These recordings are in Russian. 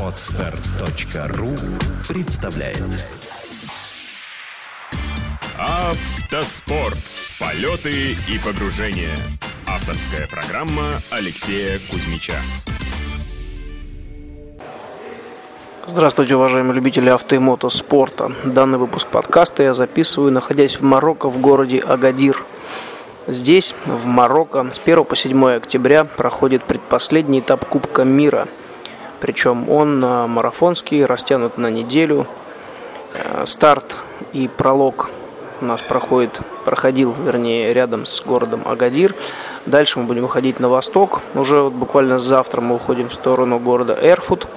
Отстар.ру представляет Автоспорт. Полеты и погружения. Авторская программа Алексея Кузьмича. Здравствуйте, уважаемые любители авто и мотоспорта. Данный выпуск подкаста я записываю, находясь в Марокко в городе Агадир. Здесь, в Марокко, с 1 по 7 октября проходит предпоследний этап Кубка мира – причем он марафонский, растянут на неделю. Э, старт и пролог у нас проходит, проходил, вернее, рядом с городом Агадир. Дальше мы будем выходить на восток. Уже вот буквально завтра мы уходим в сторону города Эрфут,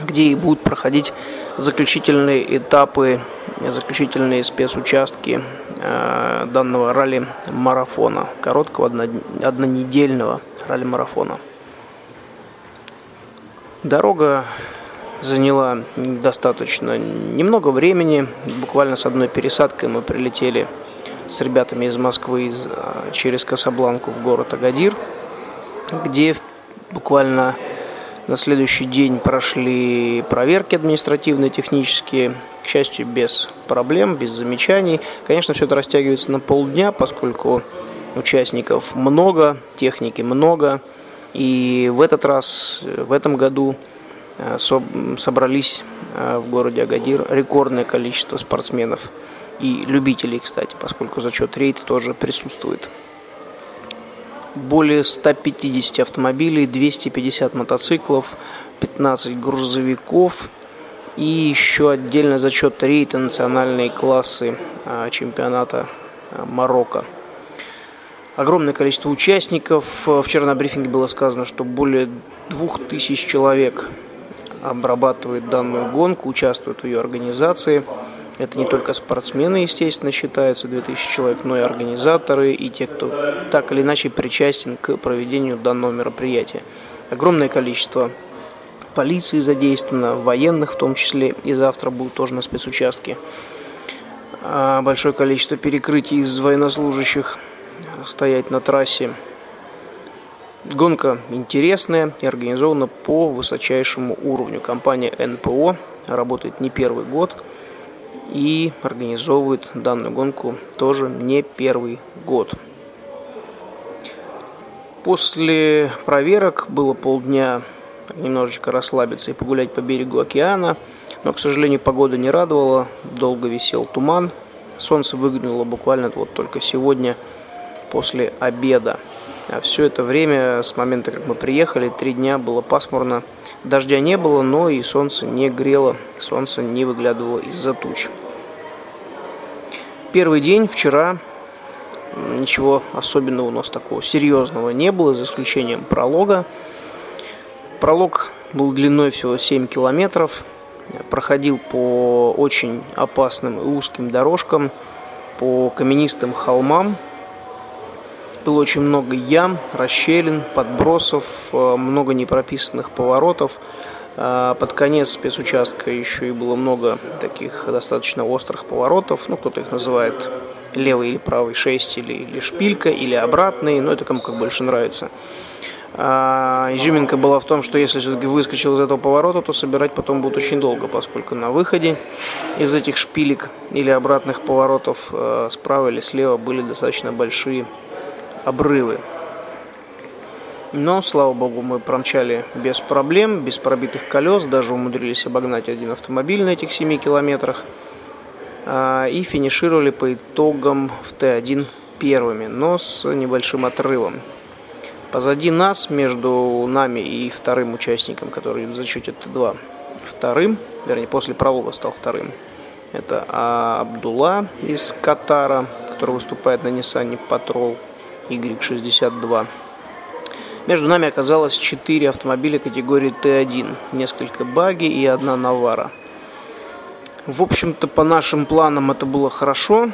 где и будут проходить заключительные этапы, заключительные спецучастки э, данного ралли-марафона, короткого однонедельного ралли-марафона. Дорога заняла достаточно немного времени. Буквально с одной пересадкой мы прилетели с ребятами из Москвы а, через Касабланку в город Агадир, где буквально на следующий день прошли проверки административные, технические, к счастью, без проблем, без замечаний. Конечно, все это растягивается на полдня, поскольку участников много, техники много – и в этот раз, в этом году э, собрались э, в городе Агадир рекордное количество спортсменов и любителей, кстати, поскольку зачет рейд тоже присутствует. Более 150 автомобилей, 250 мотоциклов, 15 грузовиков и еще отдельно зачет рейд национальные классы э, чемпионата Марокко огромное количество участников. Вчера на брифинге было сказано, что более двух тысяч человек обрабатывает данную гонку, участвует в ее организации. Это не только спортсмены, естественно, считаются 2000 человек, но и организаторы, и те, кто так или иначе причастен к проведению данного мероприятия. Огромное количество полиции задействовано, военных в том числе, и завтра будут тоже на спецучастке. А, большое количество перекрытий из военнослужащих стоять на трассе. Гонка интересная и организована по высочайшему уровню. Компания НПО работает не первый год и организовывает данную гонку тоже не первый год. После проверок было полдня немножечко расслабиться и погулять по берегу океана, но, к сожалению, погода не радовала, долго висел туман, солнце выглянуло буквально вот только сегодня – после обеда. А все это время, с момента, как мы приехали, три дня было пасмурно. Дождя не было, но и солнце не грело, солнце не выглядывало из-за туч. Первый день, вчера, ничего особенного у нас такого серьезного не было, за исключением пролога. Пролог был длиной всего 7 километров, проходил по очень опасным и узким дорожкам, по каменистым холмам – было очень много ям, расщелин, подбросов, э, много непрописанных поворотов. Э, под конец спецучастка еще и было много таких достаточно острых поворотов. Ну, кто-то их называет левый или правый 6, или, или шпилька, или обратный. Но это кому как больше нравится. А, изюминка была в том, что если все-таки выскочил из этого поворота, то собирать потом будет очень долго, поскольку на выходе из этих шпилек или обратных поворотов э, справа или слева были достаточно большие обрывы. Но, слава богу, мы промчали без проблем, без пробитых колес, даже умудрились обогнать один автомобиль на этих 7 километрах. А, и финишировали по итогам в Т1 первыми, но с небольшим отрывом. Позади нас, между нами и вторым участником, который в зачете Т2, вторым, вернее, после пролога стал вторым, это Абдулла из Катара, который выступает на Nissan Patrol – Y62. Между нами оказалось 4 автомобиля категории Т1, несколько баги и одна Навара. В общем-то, по нашим планам это было хорошо,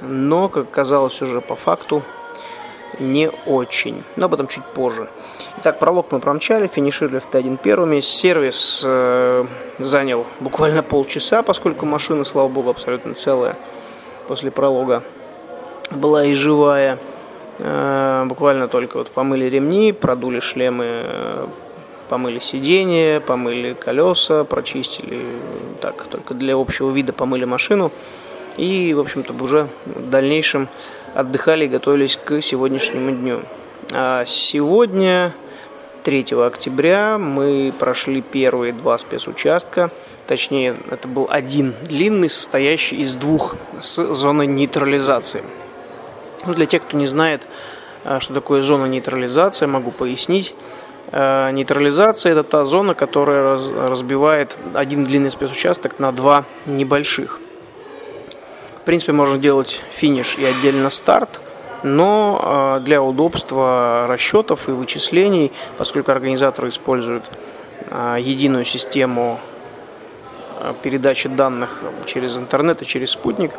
но, как оказалось уже по факту, не очень. Но об этом чуть позже. Итак, пролог мы промчали, финишировали в Т1 первыми. Сервис э, занял буквально полчаса, поскольку машина, слава богу, абсолютно целая после пролога была и живая. Э, буквально только вот помыли ремни, продули шлемы, э, помыли сиденье, помыли колеса, прочистили, так, только для общего вида помыли машину. И, в общем-то, уже в дальнейшем отдыхали и готовились к сегодняшнему дню. А сегодня, 3 октября, мы прошли первые два спецучастка. Точнее, это был один длинный, состоящий из двух с зоной нейтрализации. Ну, для тех, кто не знает, а, что такое зона нейтрализации, могу пояснить. А, нейтрализация – это та зона, которая разбивает один длинный спецучасток на два небольших. В принципе, можно делать финиш и отдельно старт, но а, для удобства расчетов и вычислений, поскольку организаторы используют единую систему передачи данных через интернет и через спутник,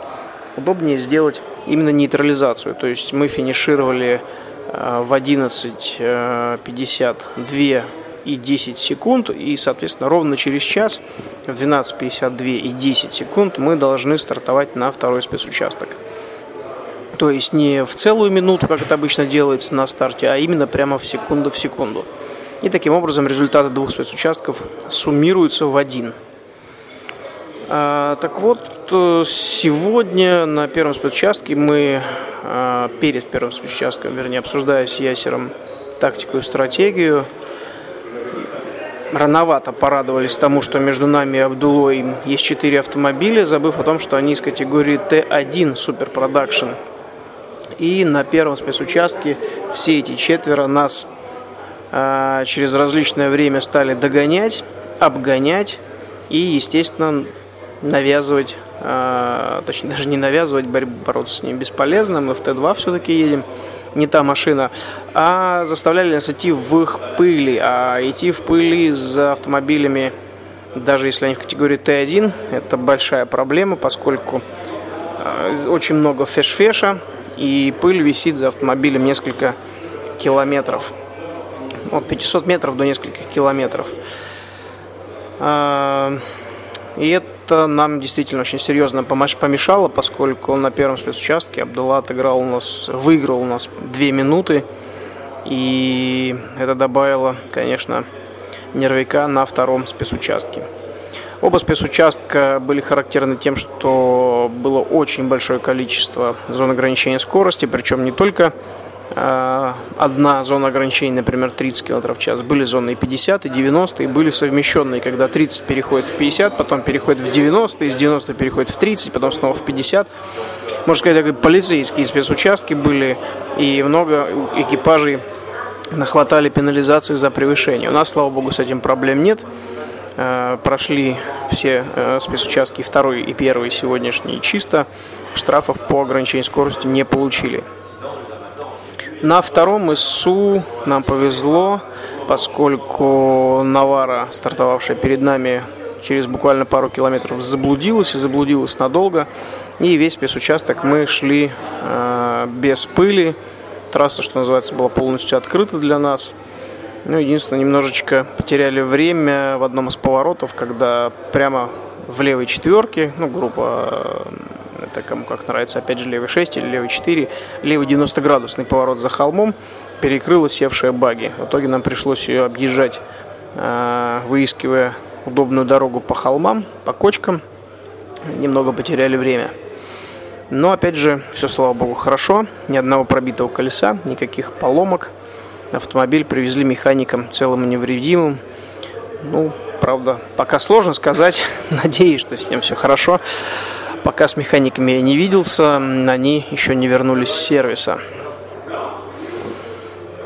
удобнее сделать именно нейтрализацию. То есть мы финишировали э, в 11.52 э, и 10 секунд, и, соответственно, ровно через час в 12.52 и 10 секунд мы должны стартовать на второй спецучасток. То есть не в целую минуту, как это обычно делается на старте, а именно прямо в секунду в секунду. И таким образом результаты двух спецучастков суммируются в один. А, так вот, э, сегодня на первом спецучастке мы, а, перед первым спецучастком, вернее, обсуждая с Ясером тактику и стратегию, рановато порадовались тому, что между нами и Абдулой есть четыре автомобиля, забыв о том, что они из категории Т1 Super Production. И на первом спецучастке все эти четверо нас э, через различное время стали догонять, обгонять и, естественно, навязывать, э, точнее даже не навязывать, борьбу, бороться с ним бесполезно. Мы в Т2 все-таки едем, не та машина, а заставляли нас идти в их пыли. А идти в пыли за автомобилями, даже если они в категории Т1, это большая проблема, поскольку э, очень много феш-феша, и пыль висит за автомобилем несколько километров. От 500 метров до нескольких километров. Э, и это это нам действительно очень серьезно помешало, поскольку на первом спецучастке Абдулла отыграл у нас, выиграл у нас две минуты, и это добавило, конечно, нервика на втором спецучастке. Оба спецучастка были характерны тем, что было очень большое количество зон ограничения скорости, причем не только одна зона ограничений, например, 30 км в час, были зоны и 50, и 90, и были совмещенные, когда 30 переходит в 50, потом переходит в 90, из 90 переходит в 30, потом снова в 50. Можно сказать, как полицейские спецучастки были, и много экипажей нахватали пенализации за превышение. У нас, слава богу, с этим проблем нет. Э, прошли все э, спецучастки второй и первый сегодняшние чисто. Штрафов по ограничению скорости не получили. На втором ИСУ нам повезло, поскольку Навара, стартовавшая перед нами через буквально пару километров, заблудилась и заблудилась надолго. И весь спецучасток мы шли э, без пыли. Трасса, что называется, была полностью открыта для нас. Ну, единственное, немножечко потеряли время в одном из поворотов, когда прямо в левой четверке, ну, группа это кому как нравится, опять же, левый 6 или левый 4, левый 90-градусный поворот за холмом, перекрыла севшая баги. В итоге нам пришлось ее объезжать, а, выискивая удобную дорогу по холмам, по кочкам. Немного потеряли время. Но, опять же, все, слава богу, хорошо. Ни одного пробитого колеса, никаких поломок. Автомобиль привезли механикам целым и невредимым. Ну, правда, пока сложно сказать. Надеюсь, что с ним все хорошо. Пока с механиками я не виделся, они еще не вернулись с сервиса.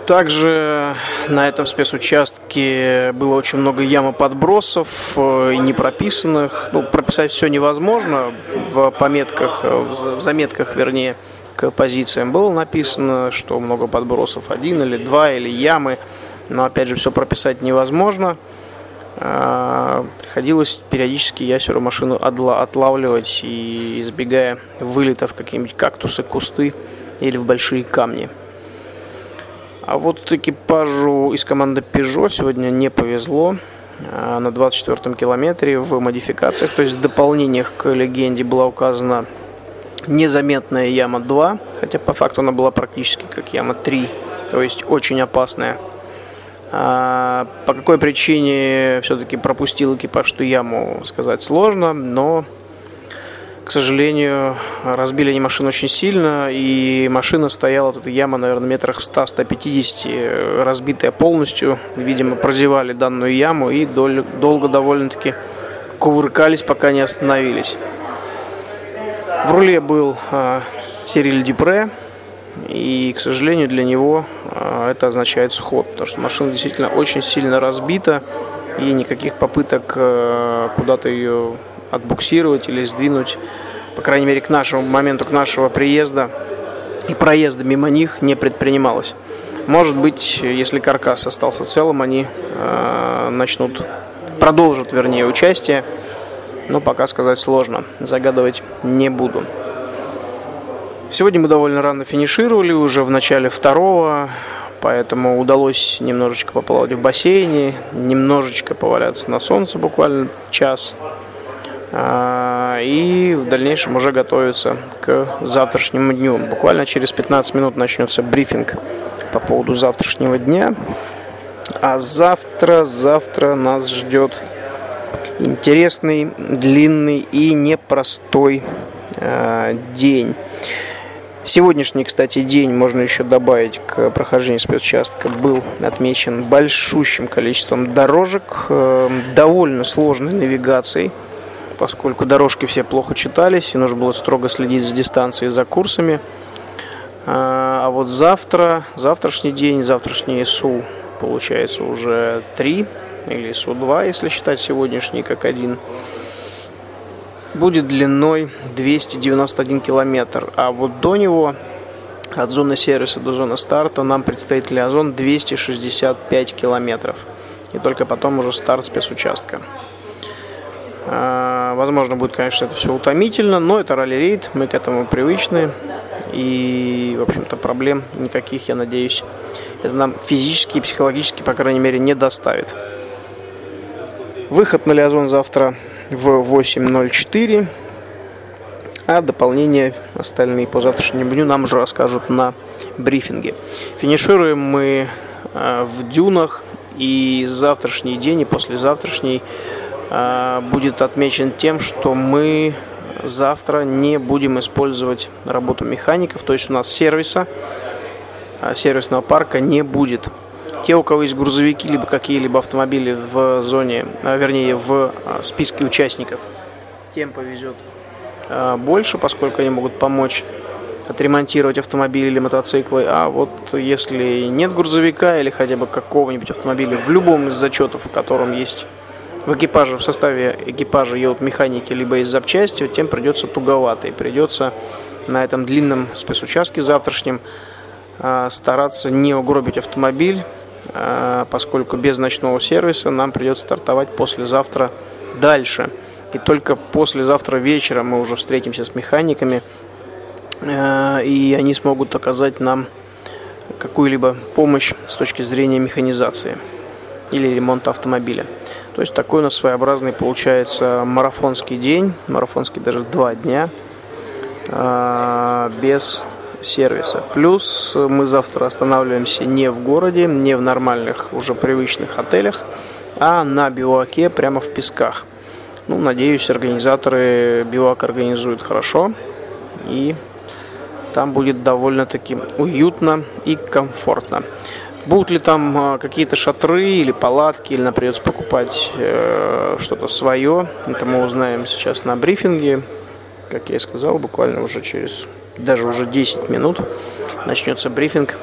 Также на этом спецучастке было очень много ям и подбросов, э, и не прописанных. Ну, прописать все невозможно. В пометках, в заметках, вернее, к позициям было написано, что много подбросов, один или два, или ямы. Но, опять же, все прописать невозможно. А, приходилось периодически ясеру машину отлавливать и избегая вылетов какие-нибудь кактусы, кусты или в большие камни. А вот экипажу из команды Peugeot сегодня не повезло. А, на 24-м километре в модификациях, то есть в дополнениях к легенде была указана незаметная яма 2, хотя по факту она была практически как яма 3, то есть очень опасная. А, по какой причине все-таки пропустил экипаж ту яму, сказать сложно, но, к сожалению, разбили они машину очень сильно, и машина стояла, эта яма, наверное, метрах в 100-150, разбитая полностью. Видимо, прозевали данную яму и долго довольно-таки кувыркались, пока не остановились. В руле был э, Сириль Дипре, и, к сожалению, для него э, это означает сход, потому что машина действительно очень сильно разбита, и никаких попыток э, куда-то ее отбуксировать или сдвинуть, по крайней мере, к нашему моменту, к нашего приезда и проезда мимо них не предпринималось. Может быть, если каркас остался целым, они э, начнут, продолжат, вернее, участие но пока сказать сложно, загадывать не буду. Сегодня мы довольно рано финишировали, уже в начале второго, поэтому удалось немножечко поплавать в бассейне, немножечко поваляться на солнце, буквально час. А, и в дальнейшем уже готовиться к завтрашнему дню. Буквально через 15 минут начнется брифинг по поводу завтрашнего дня. А завтра, завтра нас ждет интересный, длинный и непростой э, день. Сегодняшний, кстати, день можно еще добавить к прохождению спецучастка. Был отмечен большущим количеством дорожек, э, довольно сложной навигацией, поскольку дорожки все плохо читались, и нужно было строго следить за дистанцией, за курсами. А, а вот завтра, завтрашний день, завтрашний СУ, получается уже три или Су-2, если считать сегодняшний как один, будет длиной 291 километр. А вот до него, от зоны сервиса до зоны старта, нам предстоит Лиазон 265 километров. И только потом уже старт спецучастка. А, возможно, будет, конечно, это все утомительно, но это ралли-рейд, мы к этому привычны. И, в общем-то, проблем никаких, я надеюсь, это нам физически и психологически, по крайней мере, не доставит. Выход на Лиазон завтра в 8.04. А дополнение остальные по завтрашнему дню нам уже расскажут на брифинге. Финишируем мы э, в дюнах. И завтрашний день и послезавтрашний э, будет отмечен тем, что мы завтра не будем использовать работу механиков. То есть у нас сервиса, э, сервисного парка не будет те, у кого есть грузовики, либо какие-либо автомобили в зоне, а, вернее, в а, списке участников, тем повезет а, больше, поскольку они могут помочь отремонтировать автомобили или мотоциклы. А вот если нет грузовика или хотя бы какого-нибудь автомобиля в любом из зачетов, в котором есть в экипаже, в составе экипажа едут механики, либо из запчасти, тем придется туговато. И придется на этом длинном спецучастке завтрашнем стараться не угробить автомобиль, поскольку без ночного сервиса нам придется стартовать послезавтра дальше. И только послезавтра вечером мы уже встретимся с механиками, э, и они смогут оказать нам какую-либо помощь с точки зрения механизации или ремонта автомобиля. То есть такой у нас своеобразный получается марафонский день, марафонский даже два дня э, без сервиса. Плюс мы завтра останавливаемся не в городе, не в нормальных уже привычных отелях, а на биваке прямо в песках. Ну, надеюсь, организаторы бивак организуют хорошо и там будет довольно-таки уютно и комфортно. Будут ли там а, какие-то шатры или палатки, или нам придется покупать э, что-то свое, это мы узнаем сейчас на брифинге. Как я и сказал, буквально уже через даже уже 10 минут начнется брифинг.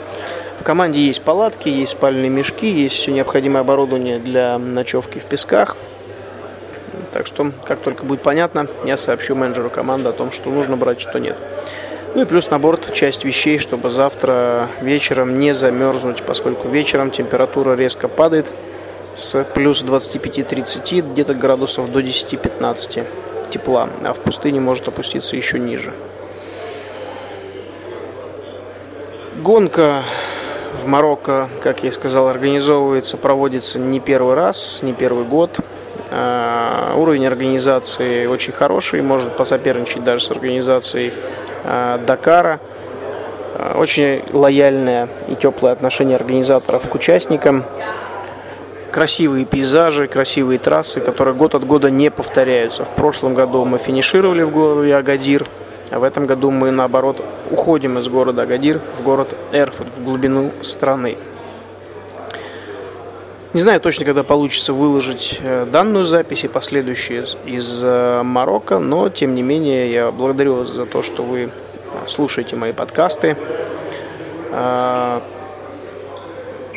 В команде есть палатки, есть спальные мешки, есть все необходимое оборудование для ночевки в песках. Так что, как только будет понятно, я сообщу менеджеру команды о том, что нужно брать, что нет. Ну и плюс на борт часть вещей, чтобы завтра вечером не замерзнуть, поскольку вечером температура резко падает с плюс 25-30 где-то градусов до 10-15 тепла, а в пустыне может опуститься еще ниже. Гонка в Марокко, как я и сказал, организовывается, проводится не первый раз, не первый год. Э, уровень организации очень хороший, может посоперничать даже с организацией э, Дакара. Э, очень лояльное и теплое отношение организаторов к участникам. Красивые пейзажи, красивые трассы, которые год от года не повторяются. В прошлом году мы финишировали в городе Агадир, а в этом году мы, наоборот, уходим из города Агадир в город Эрфурт, в глубину страны. Не знаю точно, когда получится выложить э, данную запись и последующие из э, Марокко, но тем не менее я благодарю вас за то, что вы э, слушаете мои подкасты.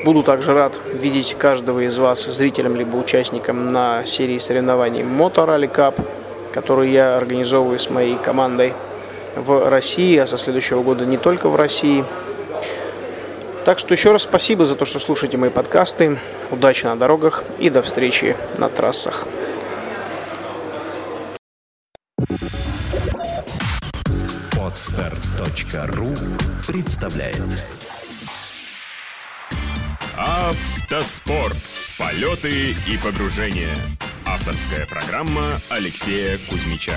Буду также рад видеть каждого из вас зрителем либо участником на серии соревнований Motor Rally Cup, которую я организовываю с моей командой в России, а со следующего года не только в России – так что еще раз спасибо за то, что слушаете мои подкасты. Удачи на дорогах и до встречи на трассах. Отстар.ру представляет Автоспорт. Полеты и погружения. Авторская программа Алексея Кузьмича.